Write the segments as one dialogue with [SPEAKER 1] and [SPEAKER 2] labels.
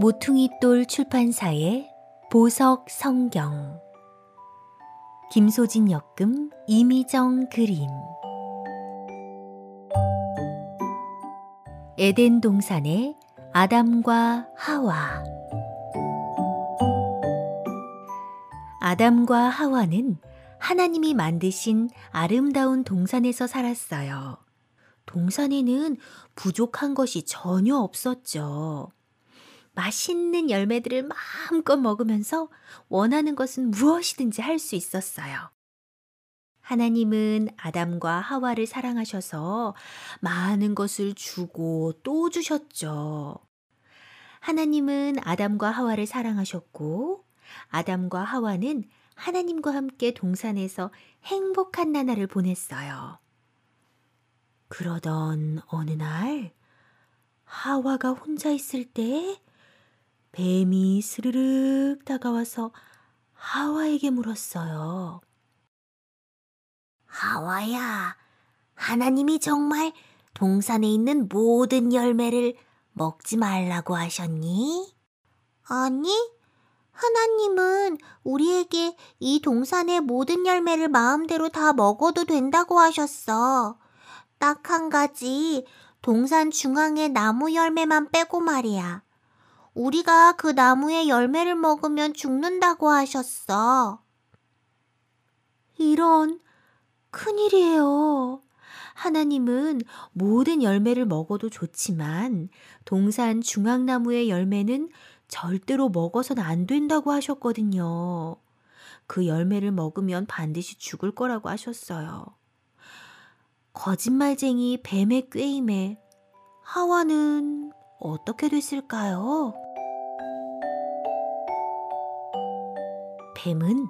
[SPEAKER 1] 모퉁이돌 출판사의 보석 성경 김소진 역금 이미정 그림 에덴 동산의 아담과 하와 아담과 하와는 하나님이 만드신 아름다운 동산에서 살았어요. 동산에는 부족한 것이 전혀 없었죠. 맛있는 열매들을 마음껏 먹으면서 원하는 것은 무엇이든지 할 수 있었어요. 하나님은 아담과 하와를 사랑하셔서 많은 것을 주고 또 주셨죠. 하나님은 아담과 하와를 사랑하셨고, 아담과 하와는 하나님과 함께 동산에서 행복한 나날을 보냈어요. 그러던 어느 날, 하와가 혼자 있을 때 뱀이 스르륵 다가와서 하와에게 물었어요.
[SPEAKER 2] 하와야, 하나님이 정말 동산에 있는 모든 열매를 먹지 말라고 하셨니? 아니, 하나님은 우리에게 이 동산의 모든 열매를 마음대로 다 먹어도 된다고 하셨어. 딱 한 가지, 동산 중앙의 나무 열매만 빼고 말이야. 우리가 그 나무의 열매를 먹으면 죽는다고 하셨어.
[SPEAKER 1] 이런 큰일이에요. 하나님은 모든 열매를 먹어도 좋지만 동산 중앙나무의 열매는 절대로 먹어서는 안 된다고 하셨거든요. 그 열매를 먹으면 반드시 죽을 거라고 하셨어요. 거짓말쟁이 뱀의 꾀임에 하와는 어떻게 됐을까요? 뱀은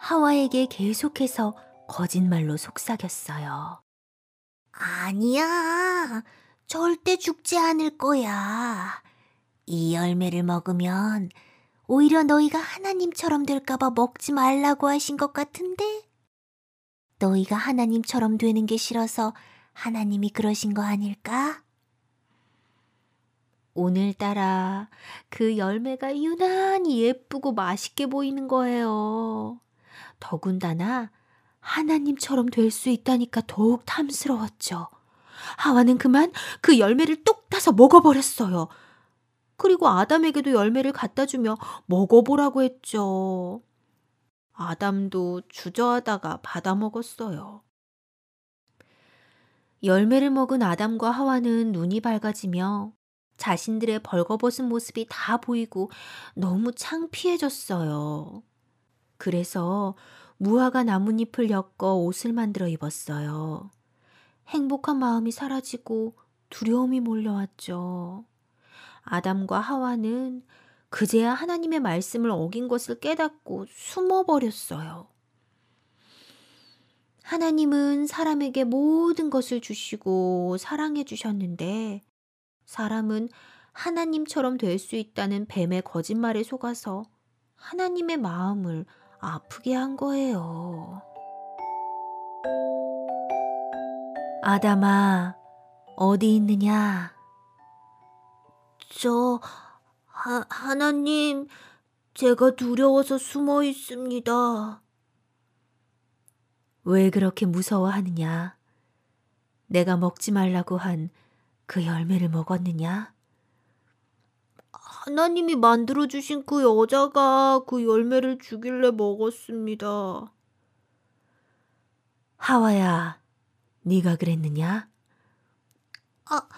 [SPEAKER 1] 하와에게 계속해서 거짓말로 속삭였어요.
[SPEAKER 2] 아니야. 절대 죽지 않을 거야. 이 열매를 먹으면 오히려 너희가 하나님처럼 될까봐 먹지 말라고 하신 것 같은데? 너희가 하나님처럼 되는 게 싫어서 하나님이 그러신 거 아닐까?
[SPEAKER 1] 오늘따라 그 열매가 유난히 예쁘고 맛있게 보이는 거예요. 더군다나 하나님처럼 될 수 있다니까 더욱 탐스러웠죠. 하와는 그만 그 열매를 뚝 따서 먹어버렸어요. 그리고 아담에게도 열매를 갖다 주며 먹어보라고 했죠. 아담도 주저하다가 받아 먹었어요. 열매를 먹은 아담과 하와는 눈이 밝아지며 자신들의 벌거벗은 모습이 다 보이고 너무 창피해졌어요. 그래서 무화과 나뭇잎을 엮어 옷을 만들어 입었어요. 행복한 마음이 사라지고 두려움이 몰려왔죠. 아담과 하와는 그제야 하나님의 말씀을 어긴 것을 깨닫고 숨어버렸어요. 하나님은 사람에게 모든 것을 주시고 사랑해 주셨는데 사람은 하나님처럼 될 수 있다는 뱀의 거짓말에 속아서 하나님의 마음을 아프게 한 거예요. 아담아, 어디 있느냐?
[SPEAKER 2] 저, 하, 하나님, 제가 두려워서 숨어 있습니다.
[SPEAKER 1] 왜 그렇게 무서워하느냐? 내가 먹지 말라고 한 그 열매를 먹었느냐?
[SPEAKER 2] 하나님이 만들어주신 그 여자가 그 열매를 주길래 먹었습니다.
[SPEAKER 1] 하와야, 네가 그랬느냐?
[SPEAKER 2] 아,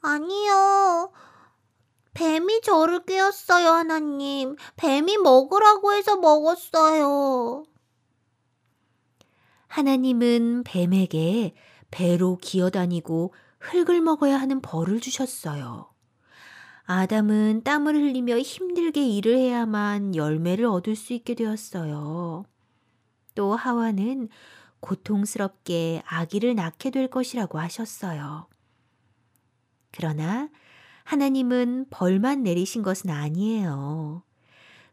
[SPEAKER 2] 아니요. 뱀이 저를 깨웠어요, 하나님. 뱀이 먹으라고 해서 먹었어요.
[SPEAKER 1] 하나님은 뱀에게 배로 기어다니고 흙을 먹어야 하는 벌을 주셨어요. 아담은 땀을 흘리며 힘들게 일을 해야만 열매를 얻을 수 있게 되었어요. 또 하와는 고통스럽게 아기를 낳게 될 것이라고 하셨어요. 그러나 하나님은 벌만 내리신 것은 아니에요.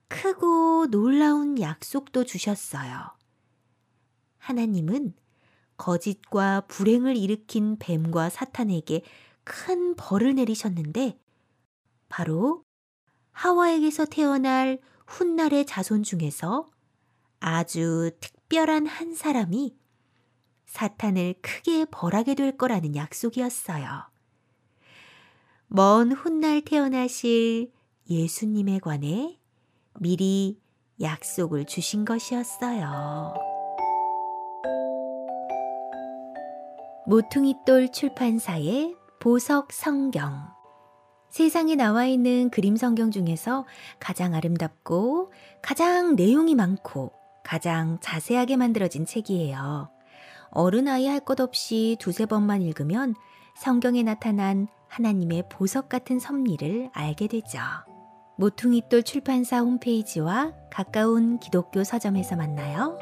[SPEAKER 1] 크고 놀라운 약속도 주셨어요. 하나님은 거짓과 불행을 일으킨 뱀과 사탄에게 큰 벌을 내리셨는데 바로 하와에게서 태어날 훗날의 자손 중에서 아주 특별한 한 사람이 사탄을 크게 벌하게 될 거라는 약속이었어요. 먼 훗날 태어나실 예수님에 관해 미리 약속을 주신 것이었어요. 모퉁이돌 출판사의 보석 성경. 세상에 나와 있는 그림 성경 중에서 가장 아름답고 가장 내용이 많고 가장 자세하게 만들어진 책이에요. 어른아이 할 것 없이 두세 번만 읽으면 성경에 나타난 하나님의 보석 같은 섭리를 알게 되죠. 모퉁이돌 출판사 홈페이지와 가까운 기독교 서점에서 만나요.